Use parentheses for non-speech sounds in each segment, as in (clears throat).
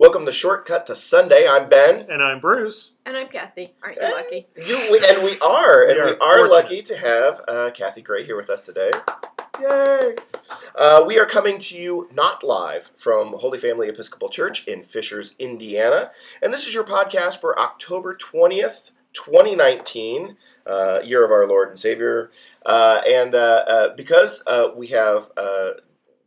Welcome to Shortcut to Sunday. I'm Ben. And I'm Bruce. And I'm Kathy. Aren't you lucky? You, we, and we are, and We we are are, lucky to have uh, Kathy Gray here with us today. Yay! Uh, we are coming to you not live from Holy Family Episcopal Church in Fishers, Indiana, and this is your podcast for October twentieth, twenty nineteen, uh, year of our Lord and Savior. Uh, and uh, uh, because uh, we have uh,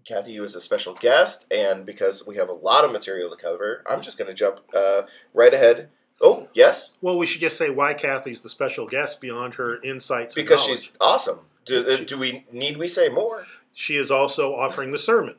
Kathy, you as a special guest, and because we have a lot of material to cover, I'm just going to jump uh, right ahead. Oh, yes. Well, we should just say why Kathy's the special guest beyond her insights because she's awesome. Do, uh, She- do we need we say more? She is also offering the sermon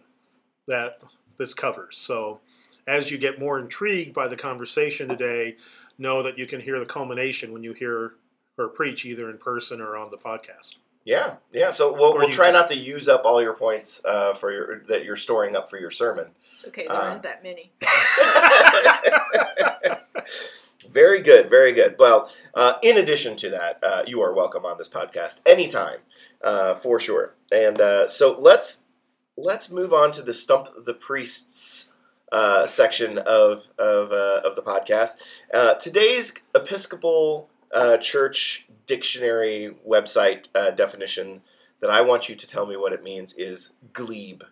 that this covers. So, as you get more intrigued by the conversation today, know that you can hear the culmination when you hear her preach, either in person or on the podcast. Yeah, yeah. So we'll, we'll try YouTube. not to use up all your points uh, for your that you're storing up for your sermon. Okay, there Uh. aren't that many. (laughs) very good, very good. Well, uh, in addition to that, uh, you are welcome on this podcast anytime, uh, for sure. And uh, so let's let's move on to the stump the priests uh, section of of, uh, of the podcast. Uh, today's Episcopal uh, Church Dictionary website uh, definition that I want you to tell me what it means is glebe.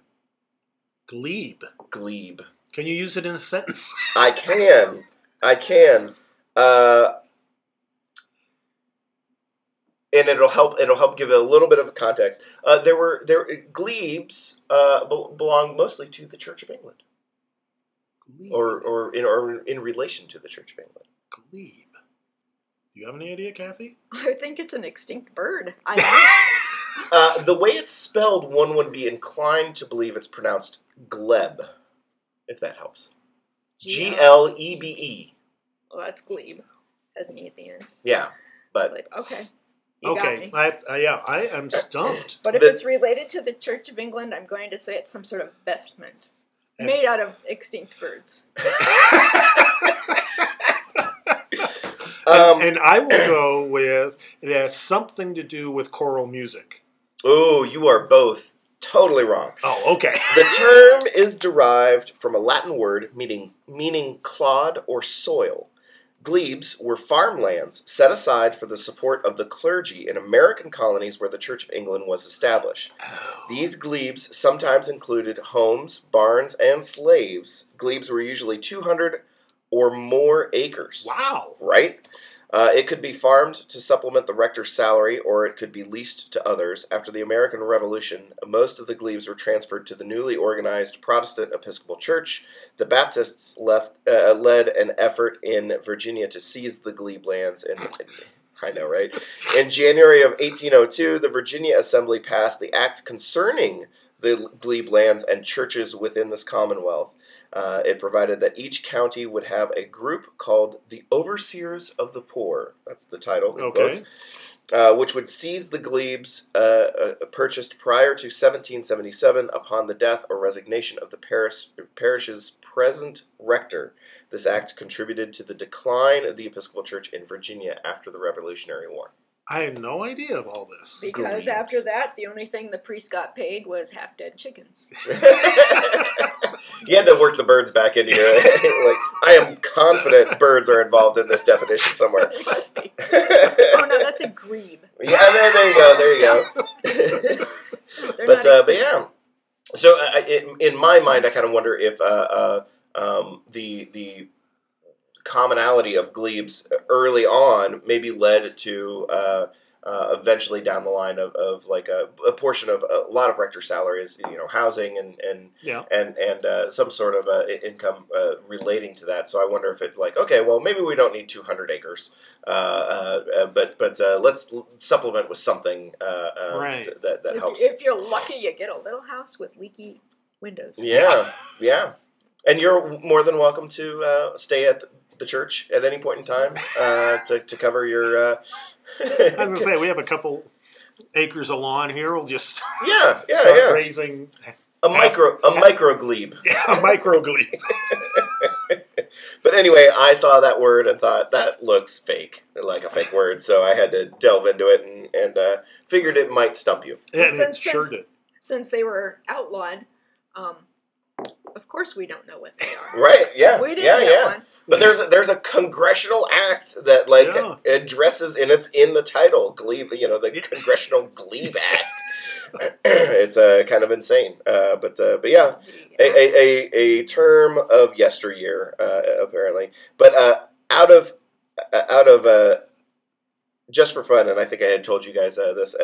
Glebe. Glebe. Can you use it in a sentence? I can. I can. Uh, and it'll help. It'll help give it a little bit of context. Uh, there were there glebes uh, bel- belong mostly to the Church of England, Glebe. or or in or in relation to the Church of England. glebe. Do you have any idea, Kathy? I think it's an extinct bird. I (laughs) Uh, the way it's spelled, one would be inclined to believe it's pronounced gleb, if that helps. G L E B E. Well, that's glebe. Has an e at the end. Yeah, but Glebe. Okay. You okay. I, I, yeah, I am stumped. But if The- it's related to the Church of England, I'm going to say it's some sort of vestment made out of extinct birds. (laughs) (laughs) um, and I will go with it has something to do with choral music. oh, you are both totally wrong. Oh, okay. (laughs) The term is derived from a Latin word meaning meaning clod or soil. Glebes were farmlands set aside for the support of the clergy in American colonies where the Church of England was established. These glebes sometimes included homes, barns, and slaves. Glebes were usually 200 or more acres. Wow. Right? Uh, it could be farmed to supplement the rector's salary, or it could be leased to others. After the American Revolution, most of the glebes were transferred to the newly organized Protestant Episcopal Church. The Baptists left, uh, led an effort in Virginia to seize the glebe lands. And I know, right? In January of 1802, the Virginia Assembly passed the act concerning the glebe lands and churches within this Commonwealth. Uh, it provided that each county would have a group called the Overseers of the Poor. That's the title. in Okay. quotes, Uh, which would seize the glebes uh, uh, purchased prior to 1777 upon the death or resignation of the parish, parish's present rector. This act contributed to the decline of the Episcopal Church in Virginia after the Revolutionary War. I had no idea of all this. Because Glebes. after that, the only thing the priest got paid was half dead chickens. (laughs) (laughs) you had to work the birds back into your. (laughs) like, I am confident birds are involved in this definition somewhere. Must be. (laughs) Oh no, that's a grebe. there, there you go. There you go. (laughs) But uh, but yeah. So uh, it, in my mind, I kind of wonder if uh, uh, um, the the commonality of glebes early on maybe led to uh, eventually down the line of, of like a, a portion of a lot of rector salaries, you know, housing and and Yeah. and and uh, some sort of uh, income uh, relating to that. So I wonder if it like okay, well maybe we don't need 200 acres, uh, uh, uh, but but uh, let's supplement with something Right. th- that that if, helps. if you're lucky, you get a little house with leaky windows. Yeah, (laughs) yeah. And you're more than welcome to uh, stay at the church at any point in time uh, to, to cover your. Uh, (laughs) I was gonna say we have a couple acres of lawn here. We'll just (laughs) yeah, yeah, start yeah. raising A micro, a micro glebe. (laughs) yeah, a micro glebe. But anyway, I saw that word and thought that looks fake, like a fake word. So I had to delve into it and, and uh, figured it might stump you. And it Since- sure since- did. Since they were outlawed, um, of course we don't know what they are. Right? Yeah. We didn't yeah, get yeah. one. But there's a, there's a congressional act that like Yeah. addresses, and it's in the title, Glebe. You know, the Yeah. Congressional Glebe Act. (clears throat) it's uh, kind of insane, uh, but uh, but yeah, a, a, a, a term of yesteryear uh, apparently. But uh, out of uh, out of uh, just for fun, and I think I had told you guys uh, this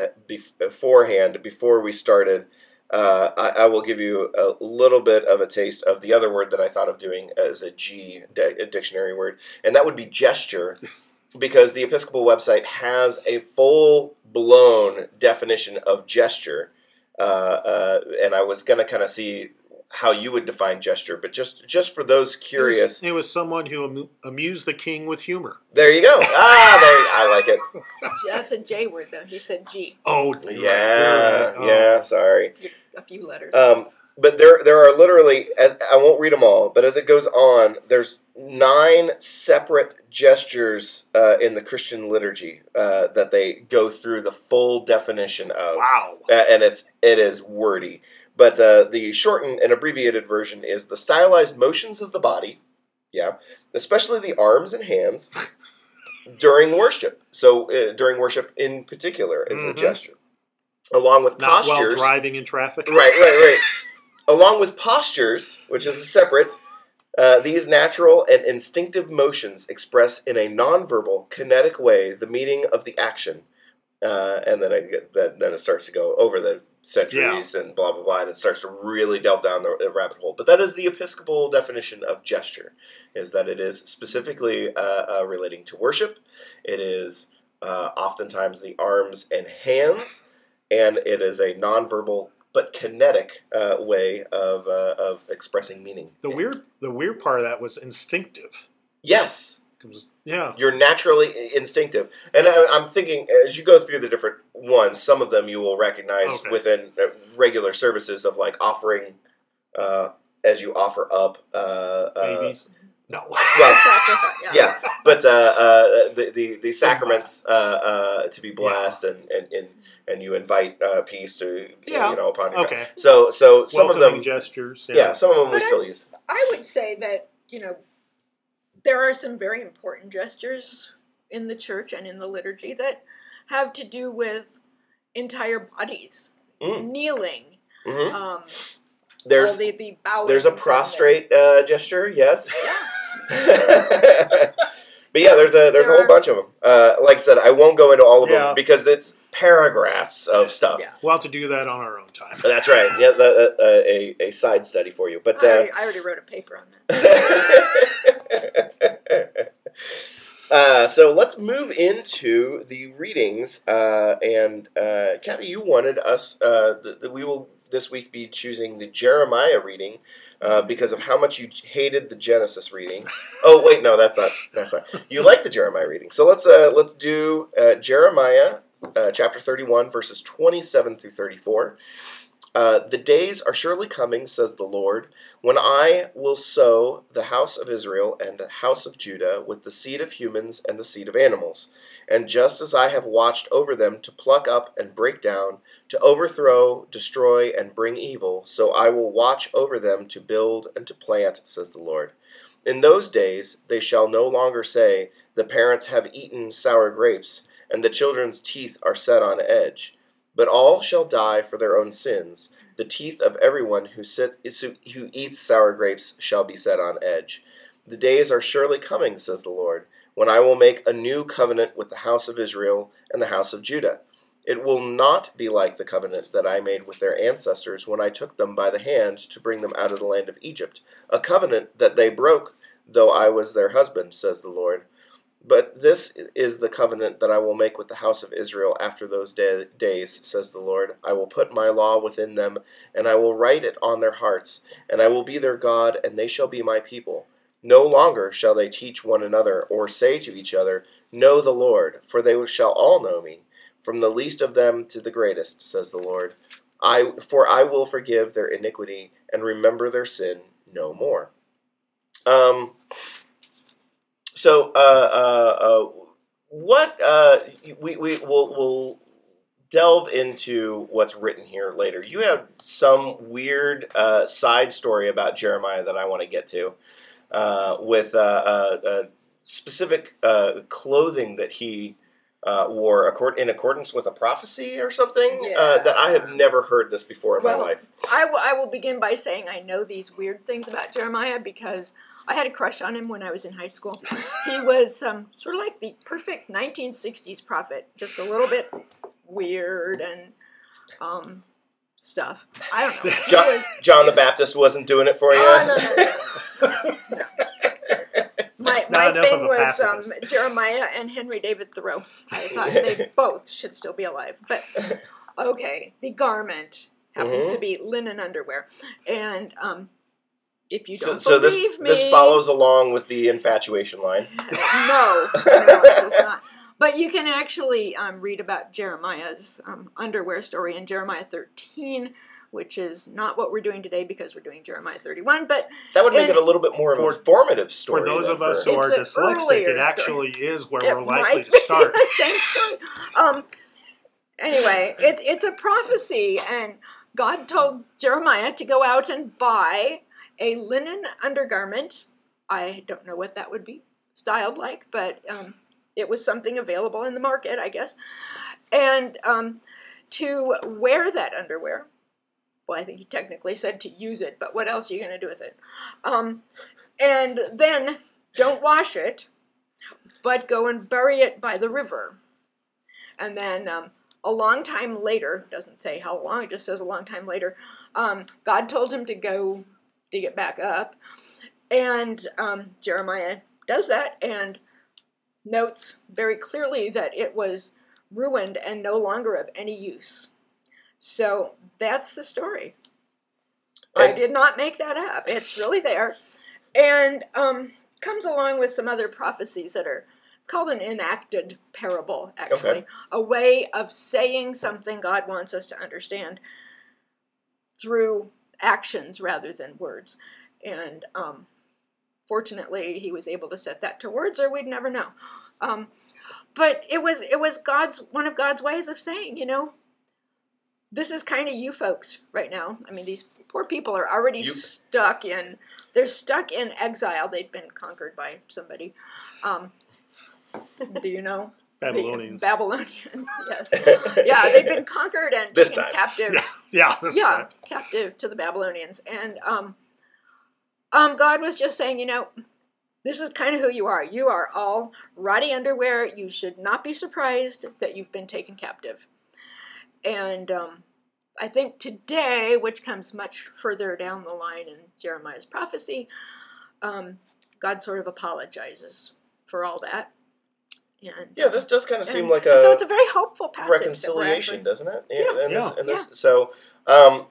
beforehand before we started. Uh, I, I will give you a little bit of a taste of the other word that I thought of doing as a G di- a dictionary word, and that would be gesture, (laughs) because the Episcopal website has a full blown definition of gesture, uh, uh, and I was gonna kind of see how you would define gesture, but just just for those It was- curious, It was, someone who amu- amused the king with humor. there you go. Ah, there, I like it. (laughs) That's a J word though. He said G. Oh, you're right, Yeah, right. Oh. yeah. Sorry. A few letters. Um, but there, there are literally, as I won't read them all, but as it goes on, there's nine separate gestures uh, in the Christian liturgy uh, that they go through the full definition of, Wow. uh, and it's it is wordy. But uh, the shortened and abbreviated version is the stylized motions of the body, yeah, especially the arms and hands during worship. So uh, during worship in particular is a Mhm. gesture, along with Not postures. while driving in traffic. Right, right, right. (laughs) Along with postures, which is separate, uh, these natural and instinctive motions express in a nonverbal, kinetic way the meaning of the action. Uh, and then I get that, then it starts to go over the centuries and blah blah blah, and it starts to really delve down the, rabbit hole. But that is the Episcopal definition of gesture: is that it is specifically uh, uh, relating to worship. It is uh, oftentimes the arms and hands, and it is a nonverbal but kinetic uh, way of, uh, of expressing meaning. The weird, the weird part of that was instinctive. Yes, yeah. you're naturally instinctive, and I, I'm thinking as you go through the different ones, some of them you will recognize Okay. within uh, regular services of like offering uh, as you offer up uh, uh, Babies. No. (laughs) Well, yeah. yeah, but uh, uh, the the, the sacraments uh, uh, to be blessed and, and, and, and you invite uh, peace to Yeah. you know upon your Okay. so so some of them gestures. yeah. some of them we But I- still use I would say that, you know, there are some very important gestures in the church and in the liturgy that have to do with entire bodies. Mm. Kneeling. hmm Um, there's the, the there's a prostrate uh, gesture yes Yeah. (laughs) but yeah there's a there's a whole are- bunch of them uh, like I said I won't go into all of Yeah. them because it's paragraphs of stuff Yeah. We'll have to do that on our own time. that's right yeah that, uh, a a side study for you but uh, I, I already wrote a paper on that. (laughs) uh, so let's move into the readings. Uh, and uh, Kathy, you wanted us uh, that that we will this week be choosing the Jeremiah reading uh, because of how much you hated the Genesis reading. (laughs) Oh wait, no, that's not. That's not. You like the Jeremiah reading, so let's uh, let's do uh, Jeremiah uh, chapter thirty-one, verses twenty-seven through thirty-four. Uh, the days are surely coming, says the Lord, when I will sow the house of Israel and the house of Judah with the seed of humans and the seed of animals. And just as I have watched over them to pluck up and break down, to overthrow, destroy, and bring evil, so I will watch over them to build and to plant, says the Lord. In those days they shall no longer say, The parents have eaten sour grapes, and the children's teeth are set on edge. But all shall die for their own sins. The teeth of everyone who, sit, who eats sour grapes shall be set on edge. The days are surely coming, says the Lord, when I will make a new covenant with the house of Israel and the house of Judah. It will not be like the covenant that I made with their ancestors when I took them by the hand to bring them out of the land of Egypt, a covenant that they broke, though I was their husband, says the Lord. But this is the covenant that I will make with the house of Israel after those day- days, says the Lord. I will put my law within them, and I will write it on their hearts, and I will be their God, and they shall be my people. No longer shall they teach one another, or say to each other, Know the Lord, for they shall all know me, from the least of them to the greatest, says the Lord. I for I will forgive their iniquity and remember their sin no more. Um. So, uh, uh, uh, what uh, we we will will delve into what's written here later. You have some weird uh, side story about Jeremiah that I want to get to, uh, with uh, uh, uh, specific uh, clothing that he uh, wore accord- in accordance with a prophecy or something uh, that I have never heard this before in Well, my life. I will- I will begin by saying I know these weird things about Jeremiah because I had a crush on him when I was in high school. he was um, sort of like the perfect 1960s prophet, just a little bit weird and um, stuff. I don't know. John, was- John the Baptist wasn't doing it for you. Oh, no, no, no. My, Not my thing of a was um. Jeremiah and Henry David Thoreau. I thought they (laughs) both should still be alive. But okay, the garment happens to Mhm. be linen underwear, and um, if you so, don't so this believe me, this follows along with the infatuation line. (laughs) no, no, it does not. But you can actually um, read about Jeremiah's um, underwear story in Jeremiah 13, which is not what we're doing today because we're doing Jeremiah 31. But That would make it a little bit more of a formative story. For those of us who are It's an dyslexic, earlier it story. actually is where it we're likely might to be start. the same story. Um, anyway, it, it's a prophecy, and God told Jeremiah to go out and buy a linen undergarment. I don't know what that would be styled like, but um, it was something available in the market, I guess. And um, to wear that underwear, well, I think he technically said to use it, but what else are you going to do with it? Um, and then don't wash it, but go and bury it by the river. And then um, a long time later, doesn't say how long, it just says a long time later, um, God told him to go it back up. And um, Jeremiah does that and notes very clearly that it was ruined and no longer of any use. So that's the story. I did not make that up. It's really there. And um, comes along with some other prophecies that are it's called an enacted parable, actually. Okay. A way of saying something God wants us to understand through actions rather than words. And um, fortunately, he was able to set that to words, or we'd never know. Um, but it was it was God's one of God's ways of saying, you know, this is kind of you folks right now. I mean, these poor people are already You- stuck in they're stuck in exile. They've been conquered by somebody. Um, do you know? The (laughs) Babylonians. Babylonians, yes. (laughs) Yeah, they've been conquered and This taken time. captive (laughs) (laughs) yeah, yeah, this yeah, time. captive to the Babylonians. And um, um, God was just saying, you know, this is kind of who you are. You are all rotty underwear. You should not be surprised that you've been taken captive. And um, I think today, which comes much further down the line in Jeremiah's prophecy, um, God sort of apologizes for all that. And yeah, this does kind of seem like a so it's a very hopeful passage. reconciliation, actually- doesn't it? Yeah. And this, Yeah. and this, So, um,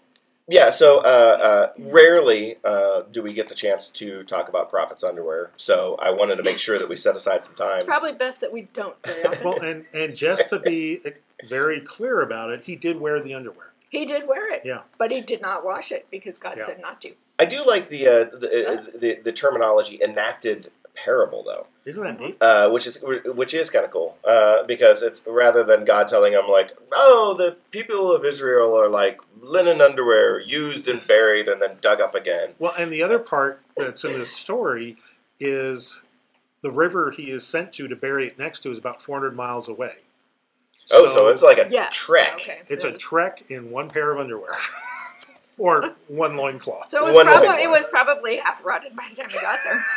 yeah. So, uh, uh, rarely uh, do we get the chance to talk about prophets' underwear. So, I wanted to make sure that we set aside some time. It's probably best that we don't very (laughs) often. Well, and and just to be very clear about it, he did wear the underwear. He did wear it. Yeah. But he did not wash it because God Yeah. said not to. I do like the uh, the, uh, the the terminology enacted parable though, Isn't that neat? uh, which is which is kind of cool uh, because it's rather than God telling them like, oh, the people of Israel are like linen underwear used and buried and then dug up again. Well, and the other part that's in this story is the river he is sent to to bury it next to is about 400 miles away. Oh, so, it's like a Yeah. trek. Okay. it's a trek in one pair of underwear (laughs) or one loincloth. So it was One probably way it was probably half rotted by the time he got there. (laughs)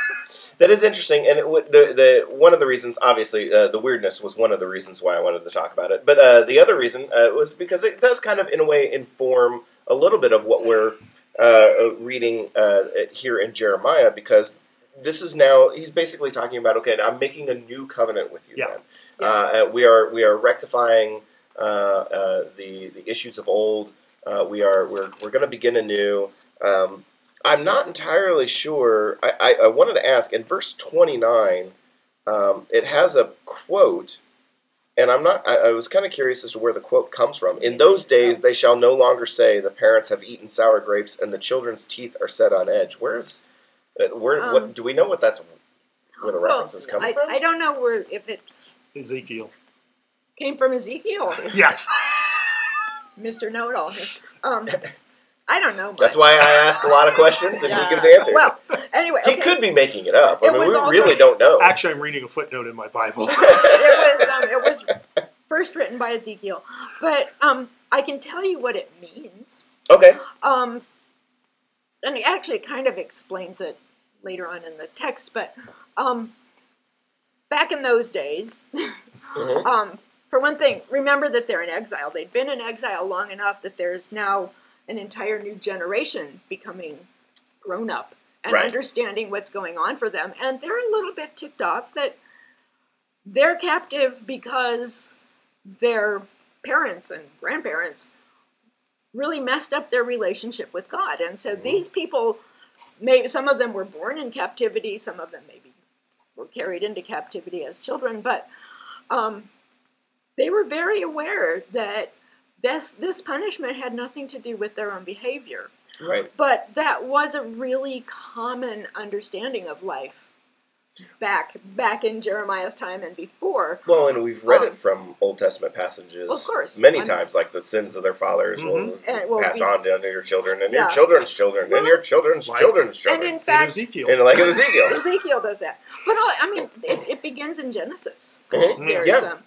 That is interesting, and it, w- the the one of the reasons, obviously, uh, the weirdness was one of the reasons why I wanted to talk about it. But uh, the other reason uh, was because it does kind of, in a way, inform a little bit of what we're uh, uh, reading uh, here in Jeremiah, because this is now he's basically talking about okay, I'm making a new covenant with you. Yeah. Then. Uh, uh, we are we are rectifying uh, uh, the the issues of old. Uh, we are we're we're going to begin anew. Um, I'm not entirely sure. I, I, I wanted to ask in verse 29, um, it has a quote, and I'm not. I, I was kind of curious as to where the quote comes from. In those days, they shall no longer say, "The parents have eaten sour grapes, and the children's teeth are set on edge." Where's uh, where? Um, what do we know what that's where the Well, references come I, from? I don't know where if it's Ezekiel. came from Ezekiel. Yes. (laughs) Mr. Know-it-all. here. Um, I don't know. Much. That's why I ask a lot of questions and Yeah. he gives answers. Well, anyway, he could be making it up. I It mean, we also- really don't know. Actually, I'm reading a footnote in my Bible. (laughs) it was um, it was first written by Ezekiel, but um, I can tell you what it means. okay. Um, and it actually kind of explains it later on in the text, but um, back in those days, Mhm. um, for one thing, remember that they're in exile. They've been in exile long enough that there's now an entire new generation becoming grown up and Right. understanding what's going on for them. And they're a little bit ticked off that they're captive because their parents and grandparents really messed up their relationship with God. And so Mhm. these people, maybe some of them were born in captivity, some of them maybe were carried into captivity as children, but um, they were very aware that this this punishment had nothing to do with their own behavior. Right. But that was a really common understanding of life back back in Jeremiah's time and before. Well, and we've read Um, it from Old Testament passages Of course. many I'm- times, like the sins of their fathers will Mhm. And will pass be- on to your children and Yeah. your children's children Well, and your children's like- children's children. in in fact, Ezekiel. And like in Ezekiel. Ezekiel does that. But I mean, it, it begins in Genesis. Mhm. There's Yeah. um,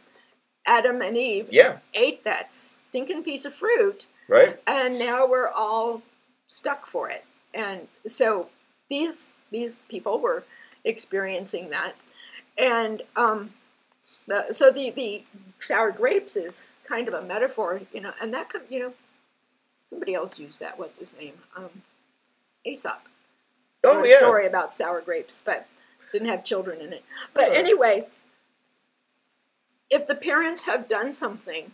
Adam and Eve Yeah. ate that stinking piece of fruit, Right. and now we're all stuck for it. And so these these people were experiencing that, and um, the, so the the sour grapes is kind of a metaphor, you know, and that you know somebody else used that. What's his name? Um, Aesop. Oh a yeah. story about sour grapes, but didn't have children in it. But anyway, if the parents have done something,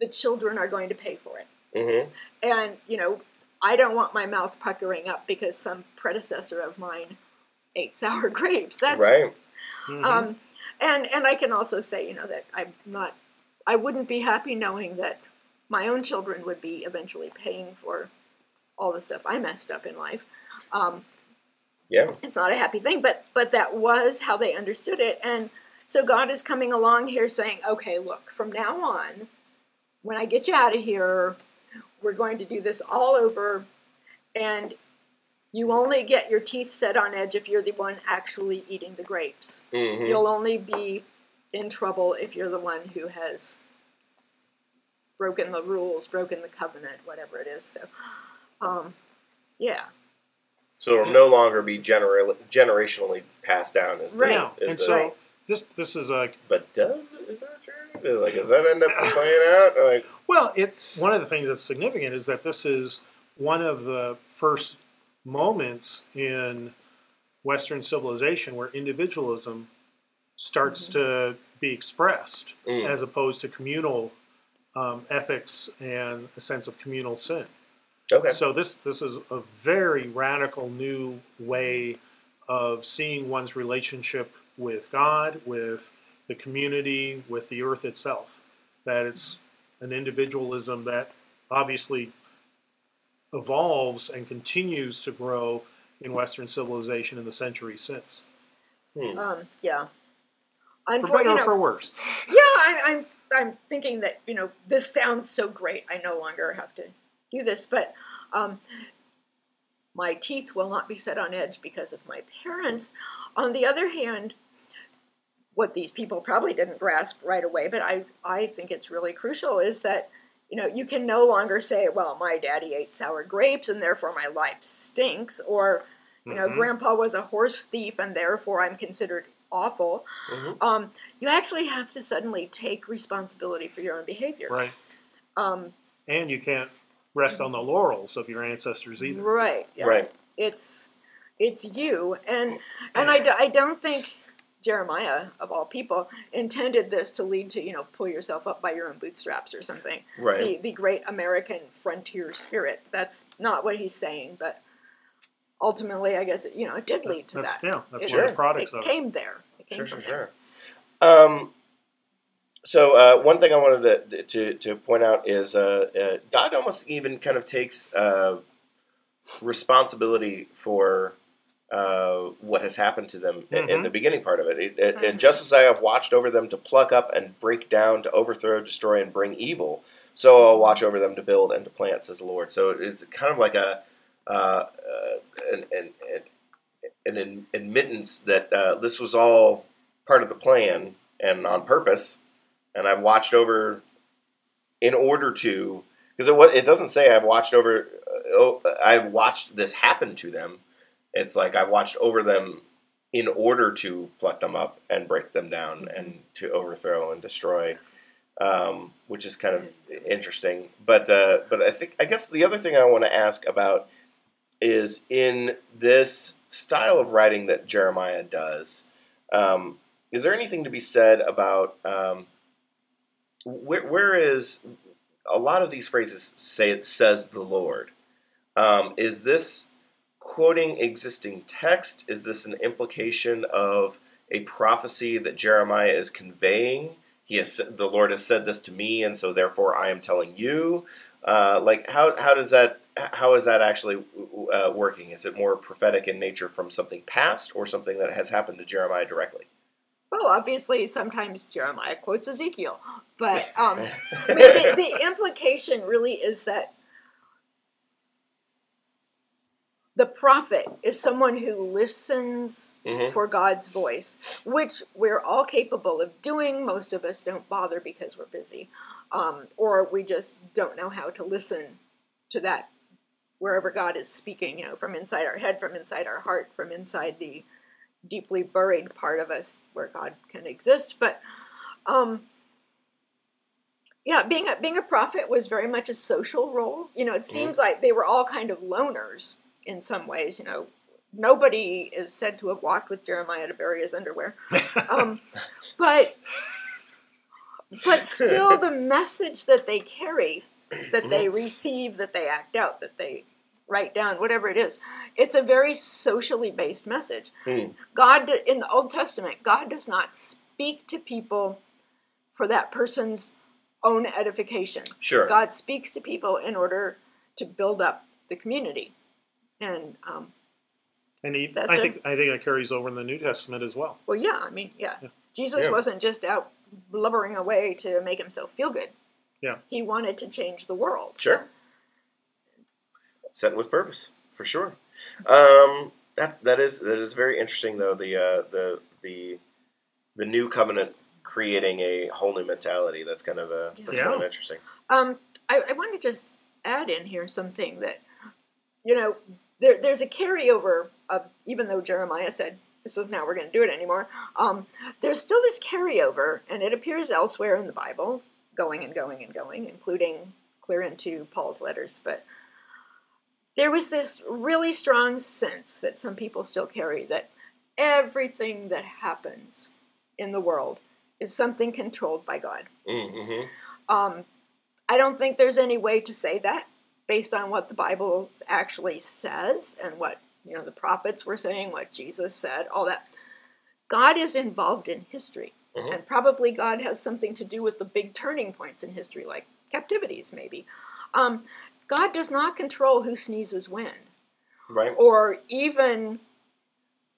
the children are going to pay for it. hmm And you know, I don't want my mouth puckering up because some predecessor of mine ate sour (laughs) grapes. That's Right. Mhm. um, and and I can also say, you know, that I'm not, I wouldn't be happy knowing that my own children would be eventually paying for all the stuff I messed up in life. Um, Yeah. it's not a happy thing, but but that was how they understood it, and so God is coming along here saying, okay, look, from now on, when I get you out of here, we're going to do this all over, and you only get your teeth set on edge if you're the one actually eating the grapes. hmm You'll only be in trouble if you're the one who has broken the rules, broken the covenant, whatever it is. So, um, yeah, So it'll no longer be genera- generationally passed down as Right. The, as and the- so Right. this this is a But does is that true? Like, does that end up playing out? Like, (laughs) well. It one of the things that's significant is that this is one of the first moments in Western civilization where individualism starts Mhm. to be expressed mm, as opposed to communal um, ethics and a sense of communal sin. okay, So this this is a very radical new way of seeing one's relationship with God, with the community, with the earth itself. That it's an individualism that obviously evolves and continues to grow in Western civilization in the centuries since, Hmm. um, yeah. for Unfor- better you or for worse. (laughs) yeah, I, I'm I'm thinking that you know this sounds so great. I no longer have to do this, but um, my teeth will not be set on edge because of my parents. On the other hand, what these people probably didn't grasp right away, but I I think it's really crucial is that you know you can no longer say, well, my daddy ate sour grapes and therefore my life stinks, or you know, Mhm. grandpa was a horse thief and therefore I'm considered awful Mhm. um, you actually have to suddenly take responsibility for your own behavior. Right. Um, And you can't rest on the laurels of your ancestors either. right. yeah. Right. It's it's you, and and I, I don't think Jeremiah of all people intended this to lead to you know pull yourself up by your own bootstraps or something. Right. The the great American frontier spirit. That's not what he's saying, but ultimately, I guess it, you know it did lead to That's that. yeah, that's It- one of Sure. the products it of it. came there. It came Sure, sure, there. sure. Um, so uh, one thing I wanted to to, to point out is uh, uh, God almost even kind of takes uh, responsibility for uh, what has happened to them in, in the beginning part of it. It- it- Mhm. And just as I have watched over them to pluck up and break down, to overthrow, destroy, and bring evil, so I'll watch over them to build and to plant, says the Lord. So it's kind of like a uh, uh, an, an, an, an admittance that uh, this was all part of the plan and on purpose, and I've watched over in order to because it, it doesn't say I've watched over uh, oh, I've watched this happen to them. It's like I've watched over them in order to pluck them up and break them down and to overthrow and destroy, um, which is kind of interesting. But uh, but I think I guess the other thing I want to ask about is in this style of writing that Jeremiah does. Um, is there anything to be said about um, where, where is a lot of these phrases say it says the Lord? Um, is this quoting existing text? Is this an implication of a prophecy that Jeremiah is conveying? He has the Lord has said this to me, and so therefore I am telling you. Uh, like how how does that how is that actually uh, working? Is it more prophetic in nature from something past or something that has happened to Jeremiah directly? Well, obviously, sometimes Jeremiah quotes Ezekiel, but um, (laughs) I mean, the, the implication really is that the prophet is someone who listens Mhm. for God's voice, which we're all capable of doing. Most of us don't bother because we're busy, um, or we just don't know how to listen to that wherever God is speaking, you know, from inside our head, from inside our heart, from inside the deeply buried part of us where God can exist. But um, yeah, being a, being a prophet was very much a social role. You know, it seems like they were all kind of loners in some ways. You know, nobody is said to have walked with Jeremiah to bury his underwear, (laughs) um, but but still, the (laughs) message that they carry, that they receive, that they act out, that they write down, whatever it is, it's a very socially based message. Hmm. God in the Old Testament, God does not speak to people for that person's own edification. Sure. God speaks to people in order to build up the community, and um, and he, That's I a- think I think that carries over in the New Testament as well. well, yeah, I mean, yeah, Yeah. Jesus Yeah. wasn't just out blubbering away to make himself feel good. Yeah. he wanted to change the world. Sure. Sent with purpose, for sure. Um, that that is that is very interesting though. The uh, the the the new covenant creating a whole new mentality. That's kind of a that's kind of interesting. Um, I, I want to just add in here something that, you know, there, there's a carryover of, even though Jeremiah said, this is now we're going to do it anymore, um, there's still this carryover, and it appears elsewhere in the Bible, going and going and going, including clear into Paul's letters. But there was this really strong sense that some people still carry that everything that happens in the world is something controlled by God. Mm-hmm. Um, I don't think there's any way to say that based on what the Bible actually says and what you know the prophets were saying, what Jesus said, all that. God is involved in history, Mhm. and probably God has something to do with the big turning points in history, like captivities, maybe. Um, God does not control who sneezes when, Right. or even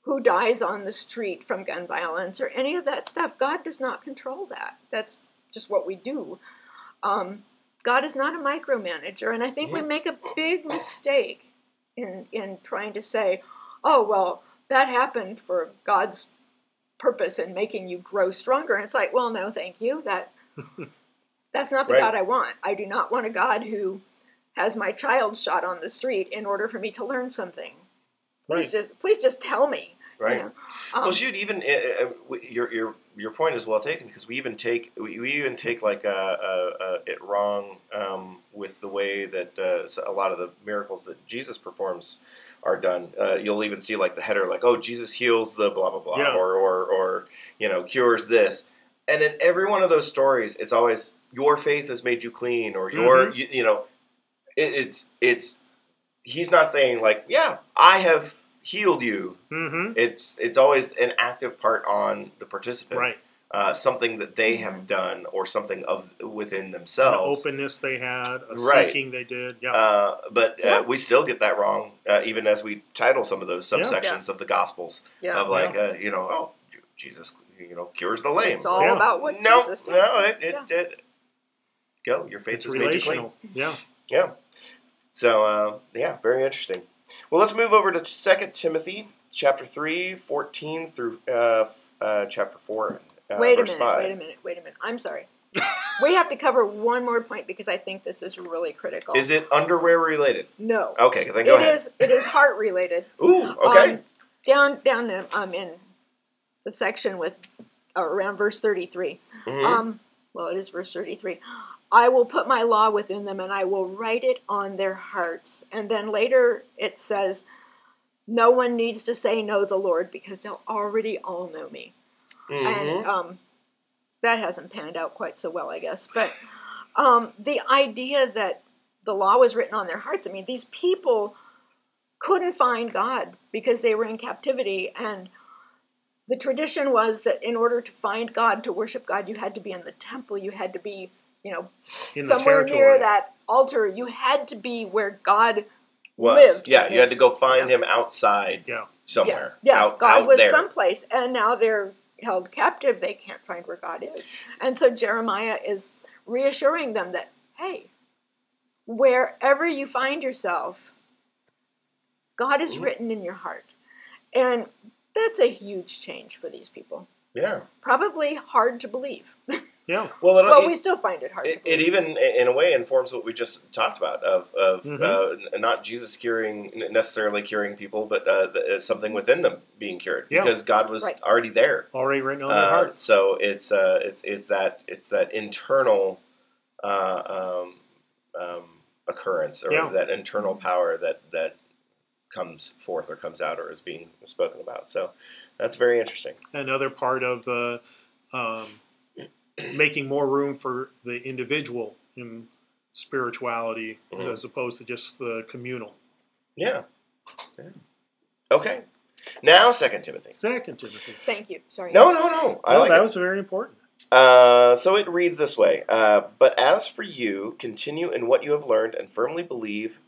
who dies on the street from gun violence, or any of that stuff. God does not control that. That's just what we do. Um, God is not a micromanager, and I think we Mhm. make a big mistake in in trying to say, "Oh, well, that happened for God's purpose in making you grow stronger." And it's like, well, no, thank you. That (laughs) that's not the Right. God I want. I do not want a God who has my child shot on the street in order for me to learn something. Please Right. just please just tell me. You Right. know. Um, well, shoot, even uh, your your your point is well taken because we even take we, we even take like uh, uh, uh, it wrong um, with the way that uh, a lot of the miracles that Jesus performs are done. Uh, you'll even see like the header like oh Jesus heals the blah blah blah Yeah. or or or you know cures this, and in every one of those stories it's always your faith has made you clean or your Mhm. you, you know it, it's it's he's not saying like yeah I have healed you Mm-hmm. it's it's always an active part on the participant, Right. Uh, something that they have done or something of within An themselves. openness they had, a Right. seeking they did. Yeah. Uh, but Yeah. uh, we still get that wrong, uh, even as we title some of those Yeah. subsections of the Gospels yeah. of like uh, you know oh Jesus you know cures the lame. It's all Yeah. about what no Jesus did. no it, it, Yeah. it go. Your faith It's has made you clean. relational. Yeah. Yeah. So uh, yeah, very interesting. Well, let's move over to Second Timothy chapter 3, 14 through uh, uh, chapter four. Uh, wait a minute. five. Wait a minute. Wait a minute. I'm sorry. we have to cover one more point because I think this is really critical. Is it underwear related? No. Okay, then It go ahead. is. It is heart related. Ooh, okay. Um, down down in, um, in the section with uh, around verse 33. Mhm. Um, well, it is verse 33. I will put my law within them and I will write it on their hearts. And then later it says, no one needs to say know the Lord because they'll already all know me. Mhm. And um, that hasn't panned out quite so well, I guess. But um, the idea that the law was written on their hearts, I mean, these people couldn't find God because they were in captivity. And the tradition was that in order to find God, to worship God, you had to be in the temple, you had to be, you know, In somewhere near that altar. You had to be where God was. lived. Yeah, you had to go find Yeah. him outside Yeah. somewhere. Yeah, yeah. out, God out was there. someplace, and now they're held captive. They can't find where God is, and so Jeremiah is reassuring them that hey, wherever you find yourself, God is Mhm. written in your heart, and that's a huge change for these people. Yeah. Probably hard to believe. (laughs) Yeah. Well, it, well, it, we still find it hard. it, to it even, in a way, informs what we just talked about of, of Mhm. uh, not Jesus curing, necessarily curing people, but uh, the, uh, something within them being cured Yeah. because God was Right. already there. Already written on their Uh, hearts. so it's uh, it's it's that it's that internal uh, um, um, occurrence or Yeah. that internal power that that comes forth or comes out or is being spoken about. So that's very interesting. Another part of the um, making more room for the individual in spirituality Mhm. as opposed to just the communal. Yeah. yeah. Okay. Now, Second Timothy. Second Timothy. Thank you. Sorry. No, no, no. I Well, like that it. was very important. Uh, so it reads this way uh, But as for you, continue in what you have learned and firmly believe,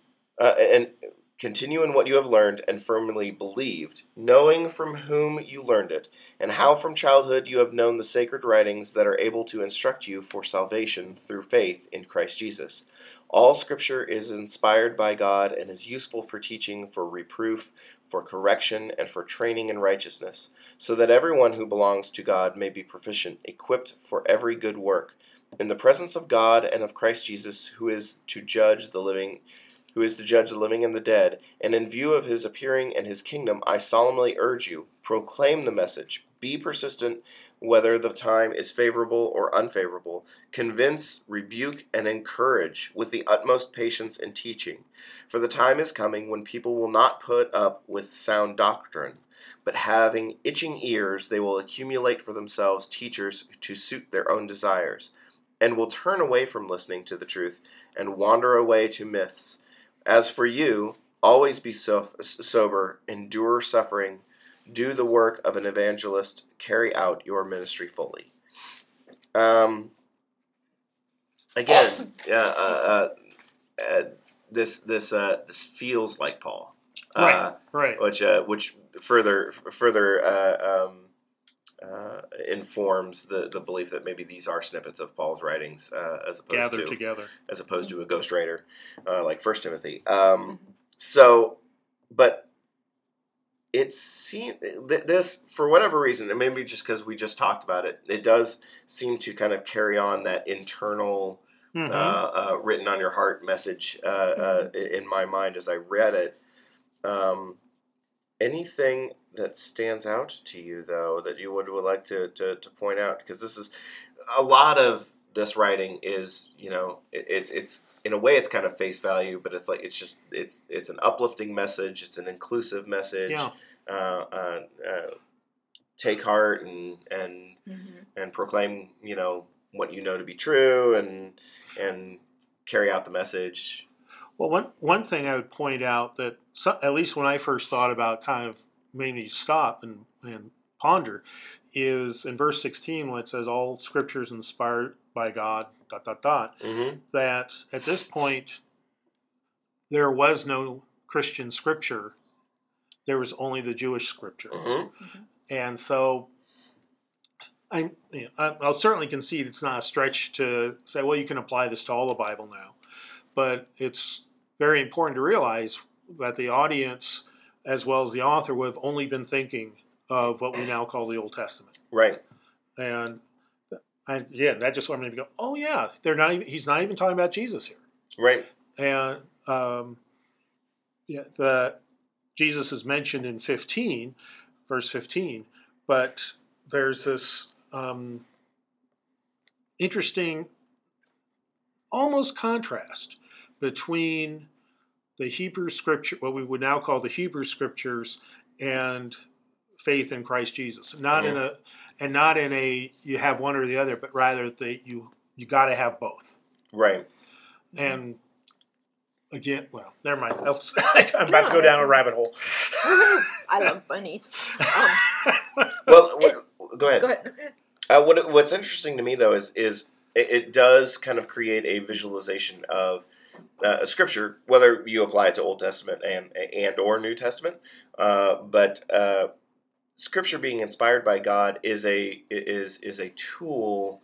uh, and continue in what you have learned and firmly believed, knowing from whom you learned it, and how from childhood you have known the sacred writings that are able to instruct you for salvation through faith in Christ Jesus. All scripture is inspired by God and is useful for teaching, for reproof, for correction, and for training in righteousness so that everyone who belongs to God may be proficient, equipped for every good work. In the presence of God and of Christ Jesus, who is to judge the living, who is to judge the living and the dead, and in view of his appearing and his kingdom, I solemnly urge you, proclaim the message, be persistent, whether the time is favorable or unfavorable, convince, rebuke, and encourage with the utmost patience and teaching. For the time is coming when people will not put up with sound doctrine but having itching ears, they will accumulate for themselves teachers to suit their own desires, and will turn away from listening to the truth and wander away to myths. As for you, always be so- sober, endure suffering, do the work of an evangelist, carry out your ministry fully. Um, again, (coughs) uh, uh, uh, this this uh, this feels like Paul. Uh, Right. which uh, which further further uh, um, uh, informs the, the belief that maybe these are snippets of Paul's writings uh, as opposed Gathered to together. as opposed to a ghostwriter uh, like First Timothy. Um, so, but it seems th- this for whatever reason, and maybe just because we just talked about it, it does seem to kind of carry on that internal Mhm. uh, uh, written on your heart message uh, uh, i- in my mind as I read it. Um, anything that stands out to you, though, that you would, would like to, to, to point out? Because this is a lot of this writing is, you know, it, it, it's in a way it's kind of face value, but it's like it's just it's it's an uplifting message, it's an inclusive message. Yeah. Uh, uh, uh, take heart and and Mhm. and proclaim, you know, what you know to be true and and carry out the message. Well, one one thing I would point out that so, at least when I first thought about kind of mainly stop and, and ponder is in verse 16 when it says all scriptures inspired by God dot dot dot Mm-hmm. that at this point there was no Christian scripture there was only the Jewish scripture Mm-hmm. and so I, you know, I- I'll certainly concede it's not a stretch to say, well, you can apply this to all the Bible now. But it's very important to realize that the audience, as well as the author, would have only been thinking of what we now call the Old Testament. Right. And I, again, that just wanted me to go, oh yeah, they're not even. He's not even talking about Jesus here. Right. And um, yeah, the Jesus is mentioned in 15, verse 15, but there's this um, interesting, almost contrast between the Hebrew scripture, what we would now call the Hebrew scriptures, and faith in Christ Jesus. Not in a, and not in a you have one or the other, but rather that you you got to have both. Right. And again, well, never mind. I'll- (laughs) I'm about to go down a rabbit hole. (laughs) I love bunnies. Um, (laughs) Well, what, go ahead. go ahead. Uh, what what's interesting to me though is is it, it does kind of create a visualization of uh, a scripture, whether you apply it to Old Testament and and or New Testament. Uh, but uh, scripture being inspired by God is a is is a tool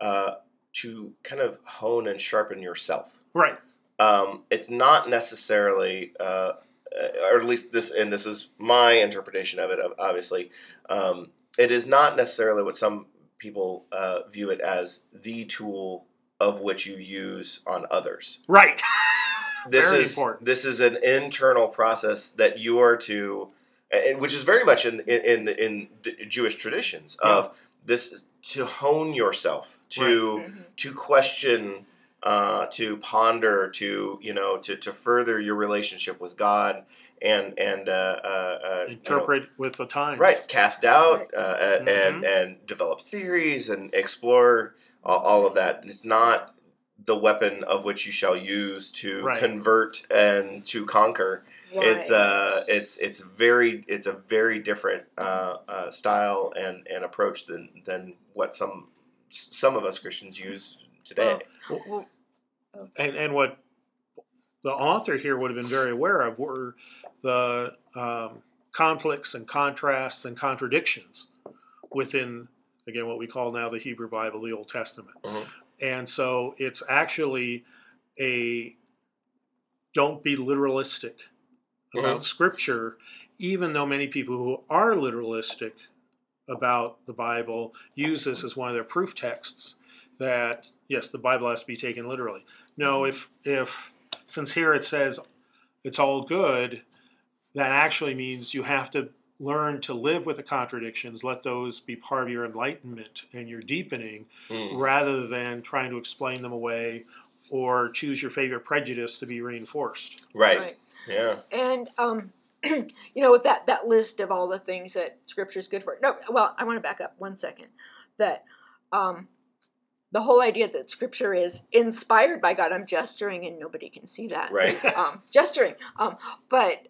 uh, to kind of hone and sharpen yourself. Right. Um, it's not necessarily, uh, or at least this, and this is my interpretation of it. Obviously, um, it is not necessarily what some people uh, view it as the tool of which you use on others. Right. (laughs) This Very is important. this is an internal process that you are to, and which is very much in in in, in the Jewish traditions of this to hone yourself to Mhm. to question uh, to ponder to you know to, to further your relationship with god and and uh, uh, uh, you know, Interpret with the times. right cast doubt uh, and, and and develop theories and explore all, all of that it's not the weapon of which you shall use to Right. convert and to conquer it's Right. uh it's it's very it's a very different uh, uh, style and, and approach than than what some some of us Christians use today. Well, well, And and what the author here would have been very aware of were the um, conflicts and contrasts and contradictions within again what we call now the Hebrew Bible, the Old Testament. Mhm. And so it's actually a don't be literalistic about Scripture, even though many people who are literalistic about the Bible use this as one of their proof texts that yes, the Bible has to be taken literally. No, if if since here it says it's all good, that actually means you have to learn to live with the contradictions, let those be part of your enlightenment and your deepening, Mm. rather than trying to explain them away or choose your favorite prejudice to be reinforced. Right. right. Yeah. And um, (clears throat) you know, with that that list of all the things that Scripture is good for. No, well, I want to back up one second. That um, the whole idea that Scripture is inspired by God. I'm gesturing, and nobody can see that. Right. (laughs) Um, gesturing. Um, but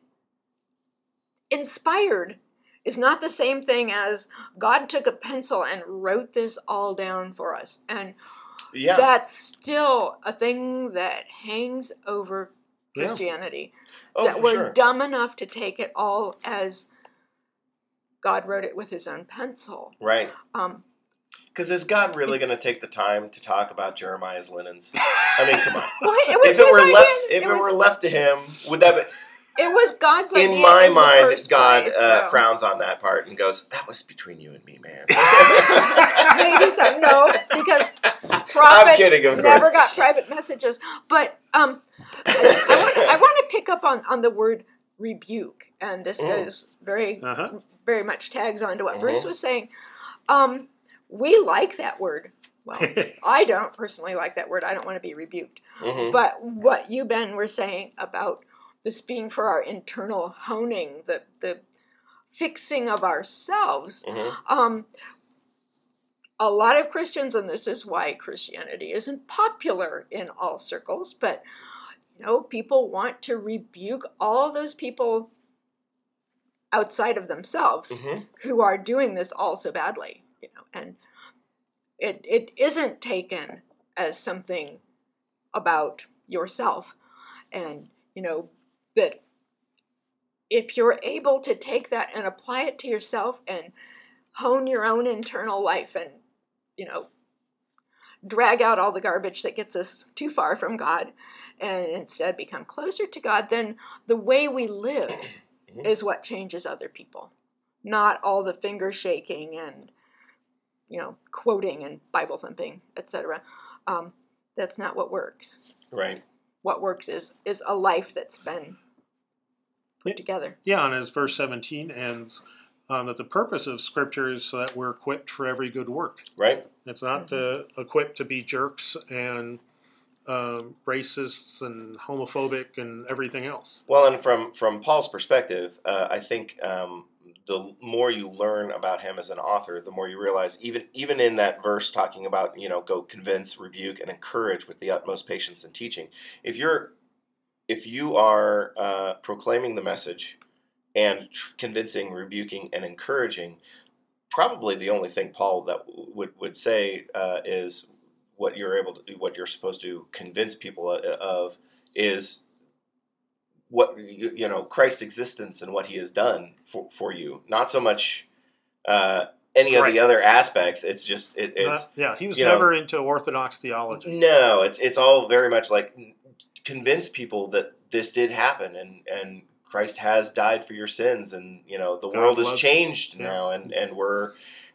inspired is not the same thing as God took a pencil and wrote this all down for us. And Yeah. that's still a thing that hangs over Yeah. Christianity oh, that we're sure. dumb enough to take it all as God wrote it with his own pencil. Right. Um, Because is God really going to take the time to talk about Jeremiah's linens? I mean, come on. (laughs) well, it was If it his were idea. left, if it, was, were left to him, would that? Be, it was God's idea. in my the mind, first God place, uh, so. frowns on that part and goes, "That was between you and me, man." (laughs) Maybe so. No, because prophets kidding, never got private messages. But um, I, I, want, to pick up on, on the word rebuke, and this Mm. goes very Uh-huh. very much tags on to what Mhm. Bruce was saying. Um, we like that word. Well, (laughs) I don't personally like that word. I don't want to be rebuked. Mhm. But what you, Ben, were saying about this being for our internal honing, the the fixing of ourselves, Mhm. um, a lot of Christians, and this is why Christianity isn't popular in all circles, but you know, people want to rebuke all those people outside of themselves Mhm. who are doing this all so badly, you know, and it it isn't taken as something about yourself, and you know that if you're able to take that and apply it to yourself and hone your own internal life and, you know, drag out all the garbage that gets us too far from God and instead become closer to God, then the way we live (coughs) Mhm. is what changes other people, not all the finger shaking and, you know, quoting and Bible thumping, etc. Um, that's not what works. Right. What works is is a life that's been put Yeah. together. Yeah, and as verse 17 ends, um, that the purpose of Scripture is so that we're equipped for every good work. Right. It's not to equipped to be jerks and um, racists and homophobic and everything else. Well, and from from Paul's perspective, uh, I think um, the more you learn about him as an author, the more you realize even even in that verse talking about you know go convince, rebuke, and encourage with the utmost patience and teaching. If you're if you are uh, proclaiming the message and tr- convincing, rebuking, and encouraging, probably the only thing Paul that w- would would say uh, is what you're able to what you're supposed to convince people uh, of is what you, you know Christ's existence and what He has done for, for you. Not so much uh, any of the other aspects. It's just it, it's Uh, yeah, he was you know- never into Orthodox theology. no. It's it's all very much like convince people that this did happen and and Christ has died for your sins and you know the God world has changed now and and we're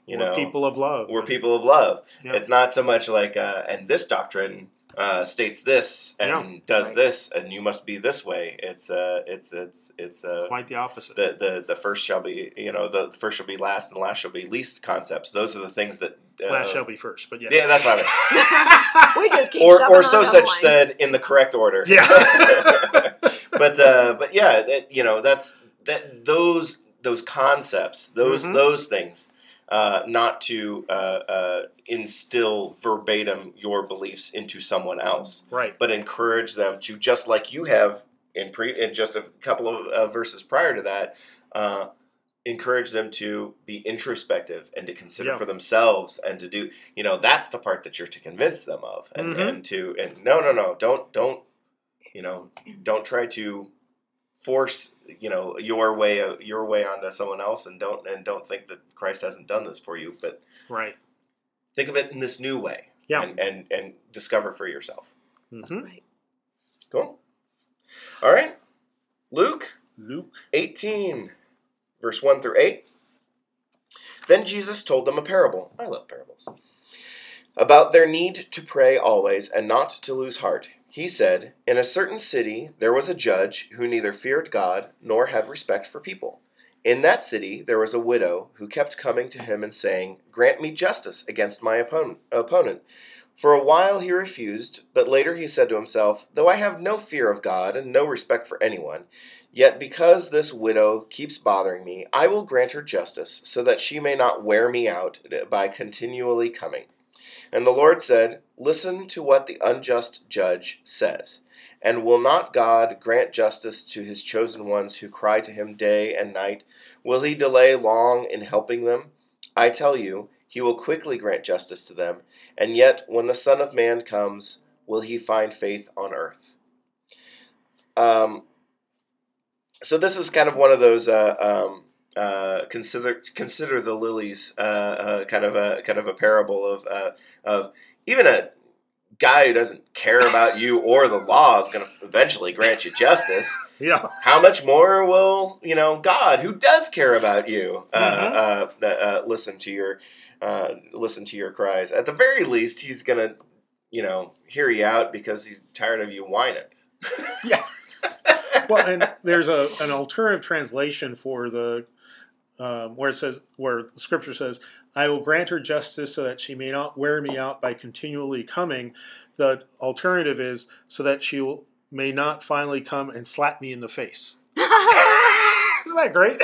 you We're know people of love. we're people of love. Yeah. It's not so much like, uh, and this doctrine uh, states this and does Right. this, and you must be this way. It's uh, it's it's it's uh, Quite the opposite. the the the first shall be you know the first shall be last and the last shall be least concepts. Those are the things that uh, Last shall be first, but yes. yeah, that's what I mean. (laughs) we just keep or or so such line. said in the correct order. Yeah. (laughs) but uh, but yeah, that, you know that's that those those concepts, those Mhm. those things, uh, not to uh, uh, instill verbatim your beliefs into someone else, right. but encourage them to just like you have in pre in just a couple of uh, verses prior to that. Uh, encourage them to be introspective and to consider Yeah. for themselves and to do you know that's the part that you're to convince them of and, Mhm. and to and no no no don't don't you know don't try to force you know your way of, your way onto someone else and don't and don't think that Christ hasn't done this for you but Right. think of it in this new way Yeah. and and, and discover for yourself hmm Right. cool all right Luke Luke. 18 verse 1 through 8 then jesus told them a parable i love parables about their need to pray always and not to lose heart he said in a certain city there was a judge who neither feared god nor had respect for people in that city there was a widow who kept coming to him and saying grant me justice against my opponent for a while he refused but later he said to himself though i have no fear of god and no respect for anyone Yet because this widow keeps bothering me, I will grant her justice, so that she may not wear me out by continually coming. And the Lord said, Listen to what the unjust judge says. And will not God grant justice to his chosen ones who cry to him day and night? Will he delay long in helping them? I tell you, he will quickly grant justice to them. And yet, when the Son of Man comes, will he find faith on earth? Um, so this is kind of one of those uh, um, uh, consider consider the lilies uh, uh, kind of a kind of a parable of uh, of even a guy who doesn't care about you or the law is going to eventually grant you justice. (laughs) Yeah. How much more will you know God, who does care about you, uh, uh, uh, listen to your uh, listen to your cries? At the very least, he's going to you know hear you out because he's tired of you whining. Yeah. well, and there's a an alternative translation for the um, where it says where the scripture says, "I will grant her justice so that she may not wear me out by continually coming." The alternative is so that she will, may not finally come and slap me in the face. (laughs) Isn't that great?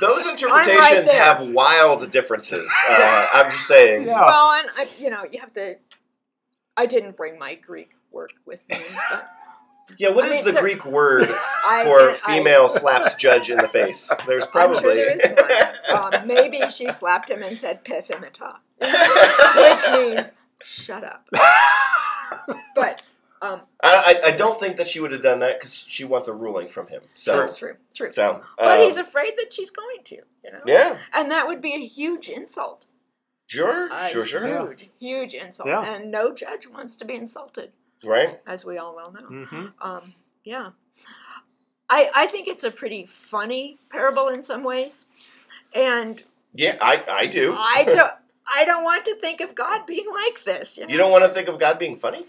Those interpretations there. have wild differences. Uh, I'm just saying. Yeah. well, and I, you know, you have to. I didn't bring my Greek work with me. But Yeah, what I is mean, the there- Greek word (laughs) I for I- female (laughs) slaps judge in the face? There's (laughs) probably. sure there is one. Um, maybe she slapped him and said "pefimata," which means "shut up." But Um, I, I, I don't think that she would have done that because she wants a ruling from him. So, that's true, true. so But um, he's afraid that she's going to, you know. yeah, And that would be a huge insult. sure, A sure, sure, Yeah. Huge, huge insult. Yeah. And no judge wants to be insulted, right? as we all well know. hmm Um, yeah. I, I think it's a pretty funny parable in some ways. And Yeah, I, I do. I (laughs) don't I don't want to think of God being like this. You, know? You don't want to think of God being funny?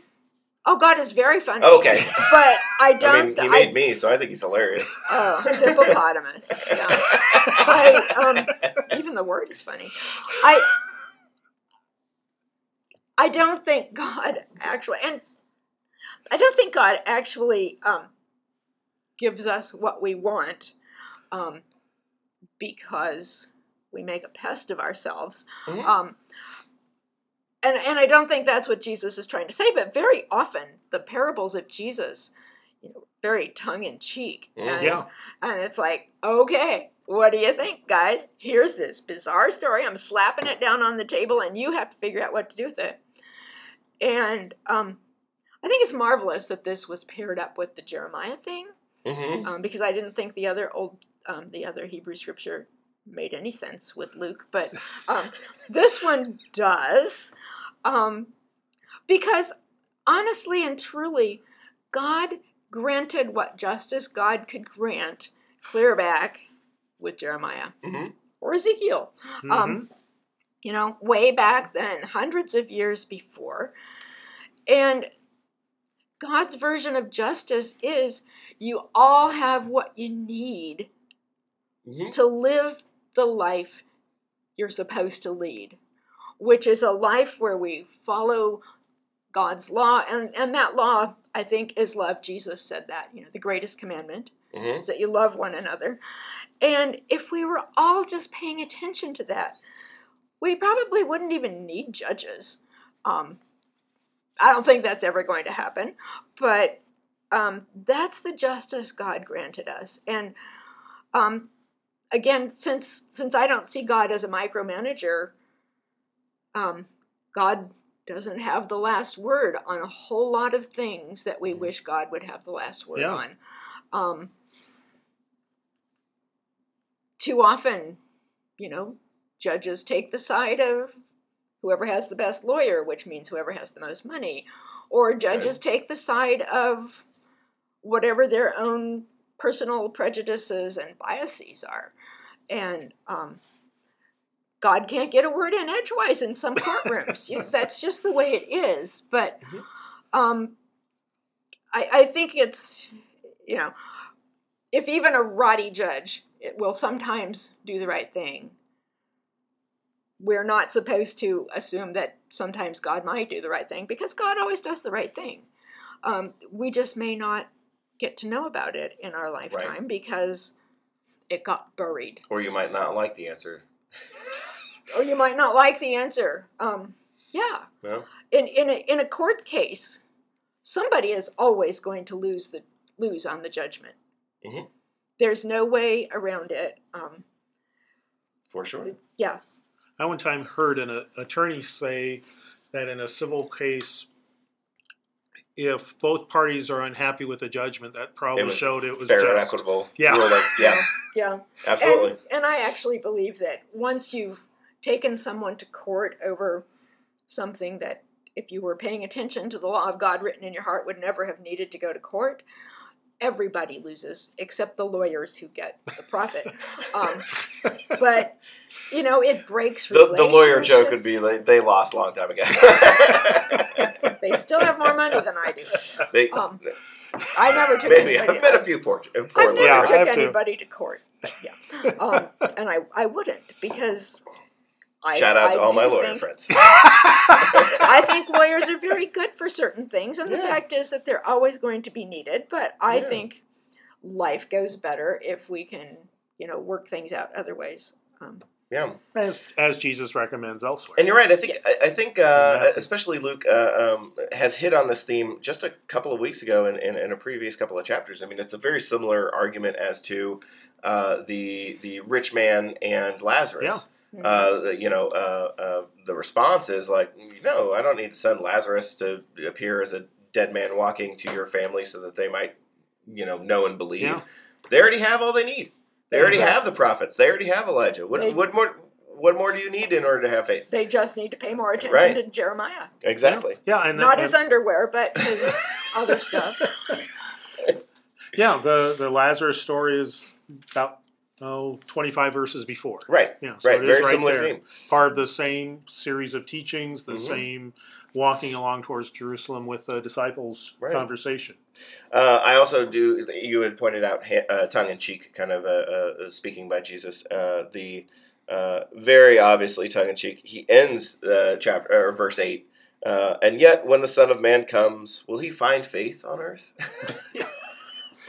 Oh, God is very funny. Okay. (laughs) But I don't. I mean, he made me, so I think he's hilarious. (laughs) Oh, hippopotamus. Yeah. I, um, even the word is funny. I I don't think God actually, and I don't think God actually um, gives us what we want um, because we make a pest of ourselves. Mhm. Um, and and I don't think that's what Jesus is trying to say. But very often the parables of Jesus, you know, very tongue in cheek. Mm, and, Yeah. and it's like, okay, what do you think, guys? Here's this bizarre story. I'm slapping it down on the table, and you have to figure out what to do with it. And um, I think it's marvelous that this was paired up with the Jeremiah thing, Mhm. um, because I didn't think the other old, um, the other Hebrew scripture made any sense with Luke, but um, (laughs) this one does, um, because honestly and truly, God granted what justice God could grant clear back with Jeremiah Mhm. or Ezekiel. Um, you know, way back then, hundreds of years before. And God's version of justice is you all have what you need Mhm. to live the life you're supposed to lead, which is a life where we follow God's law. And, and that law, I think, is love. Jesus said that, you know, the greatest commandment Mhm. is that you love one another. And if we were all just paying attention to that, we probably wouldn't even need judges. Um, I don't think that's ever going to happen, but um, that's the justice God granted us. And um, again, since since I don't see God as a micromanager, um, God doesn't have the last word on a whole lot of things that we wish God would have the last word Yeah. on. Um, too often, you know, judges take the side of whoever has the best lawyer, which means whoever has the most money, or judges take the side of whatever their own personal prejudices and biases are. And um, God can't get a word in edgewise in some courtrooms. you know, that's just the way it is. But (laughs) Mhm. um, I, I think it's, you know, if even a rotty judge it will sometimes do the right thing, we're not supposed to assume that sometimes God might do the right thing because God always does the right thing. Um, we just may not get to know about it in our lifetime because it got buried. Or you might not like the answer. (laughs) Or you might not like the answer. Um, yeah. No? In, in, a, in a court case, somebody is always going to lose, the, lose on the judgment. Mhm. There's no way around it. Um, For sure. yeah. I one time heard an uh, attorney say that in a civil case, if both parties are unhappy with the judgment, that probably It showed it was fair and just. equitable. Yeah. ruling. Yeah, Yeah. absolutely. And, and I actually believe that once you've taken someone to court over something that, if you were paying attention to the law of God written in your heart, would never have needed to go to court, everybody loses except the lawyers who get the profit. (laughs) Um, but, you know, it breaks the, the lawyer joke would be like, they lost a long time ago. (laughs) They still have more money than I do. they, Um, I never took maybe anybody. I've met a few poor, poor I've never Yeah, I lawyers. took have to. anybody to court. But yeah, um, and I, I wouldn't because I Shout out to all my lawyer think- friends. (laughs) I think (laughs) lawyers are very good for certain things, and the fact is that they're always going to be needed. But I Yeah. think life goes better if we can, you know, work things out other ways. Um, Yeah. as, as Jesus recommends elsewhere. And you're right. I think Yes. I, I think uh, Matthew. especially Luke uh, um, has hit on this theme just a couple of weeks ago in, in, in a previous couple of chapters. I mean, it's a very similar argument as to uh, the the rich man and Lazarus. Uh, you know, uh, uh, the response is like, no, I don't need to send Lazarus to appear as a dead man walking to your family so that they might, you know, know and believe. Yeah. They already have all they need. They already Exactly. have the prophets. They already have Elijah. What, They- what more? What more do you need in order to have faith? They just need to pay more attention Right. to Jeremiah. Exactly. Yeah, and Not and- his underwear, but his (laughs) other stuff. yeah, the the Lazarus story is about oh 25 verses before. Right. Yeah, so right. it is Very right similar there. theme. Part of the same series of teachings, the Mhm. same walking along towards Jerusalem with the disciples Right. conversation. Uh, I also do. You had pointed out uh, tongue in cheek, kind of uh, uh, speaking by Jesus. Uh, the uh, very obviously tongue in cheek. He ends uh, chapter or verse eight. Uh, and yet, when the Son of Man comes, will he find faith on earth? (laughs)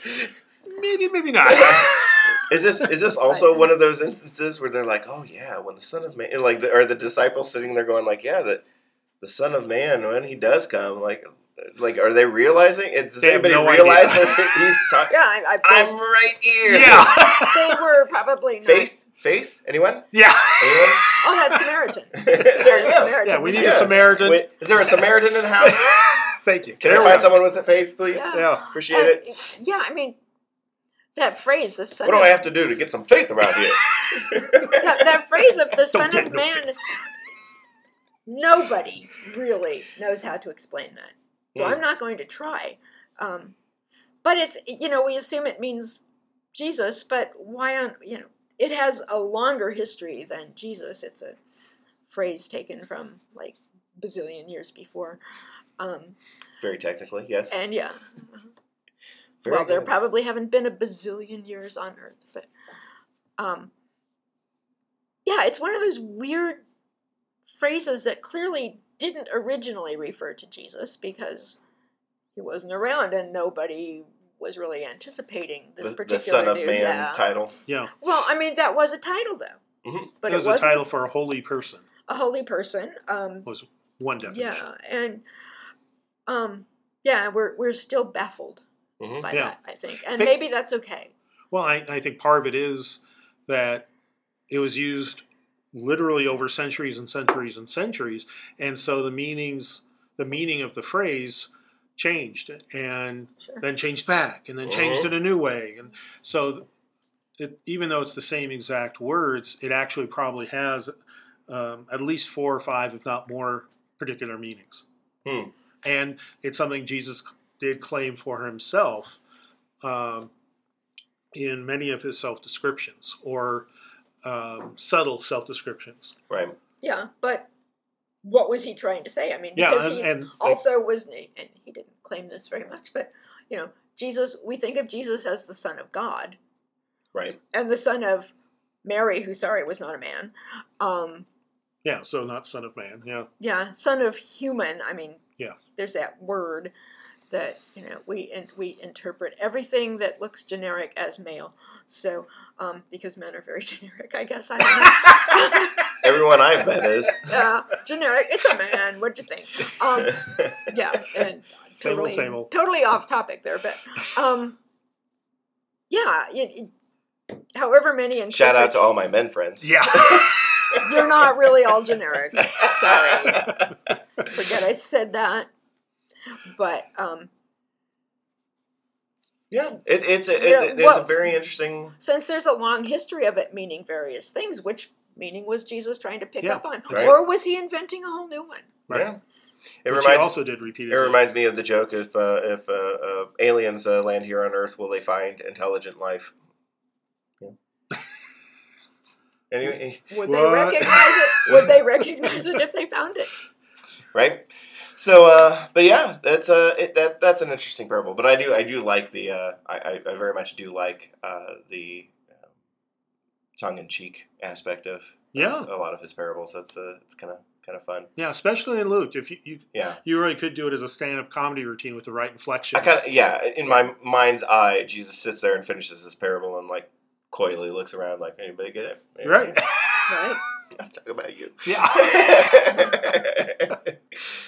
(laughs) Maybe, maybe not. (laughs) is this is this (laughs) also one of those instances where they're like, oh yeah, when the Son of Man, like, the, are the disciples sitting there going like, yeah, that the Son of Man when he does come, like, like, are they realizing? It, does They have anybody no realize idea. that he's (laughs) talking? Yeah, I, I I'm right here. yeah, (laughs) they were probably not. Faith? Faith? Anyone? yeah, Anyone? Oh, that's Samaritan. there you go. Samaritan. yeah. We need Yeah. a Samaritan. Wait, is there a Samaritan in the house? Thank you. Can There I find go. someone with a faith, please? Yeah. Yeah, Appreciate it. Yeah, I mean, that phrase, the son What do of, I have to do to get some faith around here? (laughs) that, that phrase of the (laughs) son of no man, nobody really knows how to explain that. So Hmm. I'm not going to try. Um, but it's, you know, we assume it means Jesus, but why on, you know, it has a longer history than Jesus. It's a phrase taken from like bazillion years before. Um, Very technically, yes. and yeah, Very well, there good. probably haven't been a bazillion years on Earth, but um, yeah, it's one of those weird phrases that clearly didn't originally refer to Jesus because he wasn't around and nobody was really anticipating this the, the particular Son of dude. Man yeah. title. yeah. Well, I mean, that was a title though, Mhm. but it was it a wasn't title for a holy person. a holy person. Um, Was one definition. yeah, and um, yeah, we're we're still baffled Mhm. by Yeah. that. I think, and But- maybe that's okay. Well, I, I think part of it is that it was used literally over centuries and centuries and centuries, and so the meanings, the meaning of the phrase changed, and Sure. then changed back, and then changed Mhm. in a new way, and so it, even though it's the same exact words, it actually probably has um, at least four or five, if not more, particular meanings. Hmm. And it's something Jesus did claim for himself um, in many of his self descriptions or um, subtle self descriptions. Right. Yeah, but what was he trying to say? I mean, Yeah, because and, he and like, also was, and he didn't claim this very much, but you know, Jesus. We think of Jesus as the Son of God Right. and the Son of Mary, who sorry was not a man. Um, yeah, so not Son of Man. Yeah, yeah, Son of Human. I mean, Yeah. there's that word that you know we in, we interpret everything that looks generic as male. So um, because men are very (laughs) generic, I guess I don't know. (laughs) Everyone I've met is. (laughs) yeah, generic. It's a man. What'd you think? Um, yeah, and Same old, totally, same old. totally off topic there, but um, yeah. You, you- however many interpret, Shout out to all my men friends. yeah. You're not really all generic. Sorry, forget I said that. But um, Yeah, it, it's a Yeah, it, it's a very interesting. since there's a long history of it meaning various things, which meaning was Jesus trying to pick Yeah, up on, right. or was he inventing a whole new one? Right. Yeah, it Which he reminds also did repeat it reminds me of the joke if uh, if uh, uh, aliens uh, land here on Earth, will they find intelligent life? Yeah. (laughs) Anyway, Would they recognize it? Would they recognize it if they found it? right? So, uh, but yeah, that's uh, it, that that's an interesting parable. But I do I do like the uh, I, I I very much do like uh, the um, tongue in cheek aspect of Yeah. a lot of his parables. That's uh, it's kind of kind of fun. Yeah, especially in Luke. If you, you Yeah, you really could do it as a stand-up comedy routine with the right inflection. I kind of yeah. In my mind's eye, Jesus sits there and finishes his parable and like coyly looks around like anybody get it? Anybody? right. (laughs) Right? I'm talking about you. Yeah. (laughs)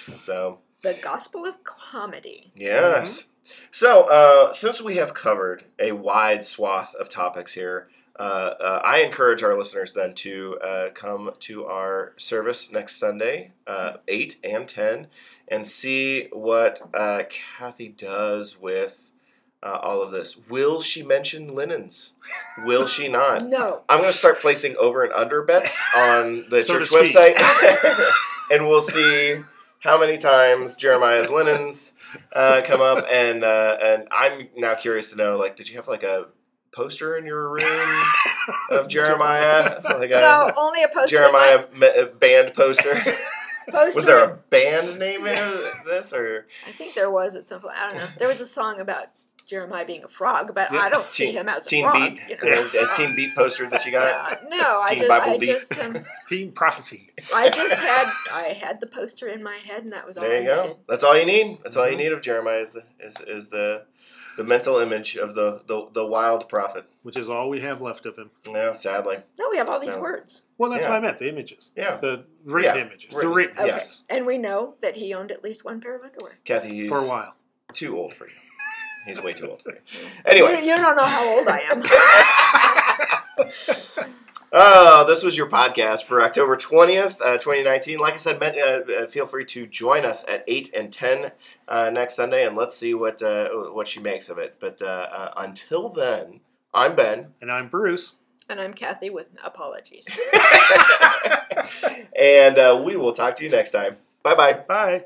(laughs) so The Gospel of Comedy. Yes. So, uh, since we have covered a wide swath of topics here, uh, uh, I encourage our listeners then to uh, come to our service next Sunday, uh, 8 and 10, and see what uh, Kathy does with uh, all of this. Will she mention linens? Will she not? (laughs) No. I'm going to start placing over and under bets on the So church website, (laughs) and we'll see how many times Jeremiah's linens uh, come up. And uh, and I'm now curious to know, like, did you have like a poster in your room of (laughs) Jeremiah, like a No, only a poster. in my- Jeremiah uh, band poster? poster. was there a band name in this, or I think there was at some point. I don't know. There was a song about Jeremiah being a frog, but Yeah. I don't see him as a Teen frog. Beat, You know? a Teen Beat poster that you got? Uh, no, I just, Bible I Beat. just, um, (laughs) Team prophecy. I just had, I had the poster in my head, and that was all There I you go. needed. That's all you need. That's all you Mhm. need of Jeremiah is the, is, is the the mental image of the, the, the wild prophet. Which is all we have left of him. Yeah, sadly. No, we have all these So- words. Well, that's Yeah. what I meant. The images. Yeah. The written Yeah, images. written, The written Okay. images. And we know that he owned at least one pair of underwear. Kathy, he's For a while. too old for you. He's way too old for (laughs) you. You, Anyways, you don't know how old I am. (laughs) (laughs) oh, this was your podcast for October 20th, uh, 2019. Like I said, men- uh, uh, feel free to join us at 8 and 10 uh, next Sunday, and let's see what, uh, what she makes of it. But uh, uh, until then, I'm Ben. And I'm Bruce. and I'm Kathy with apologies. and uh, we will talk to you next time. Bye bye. Bye.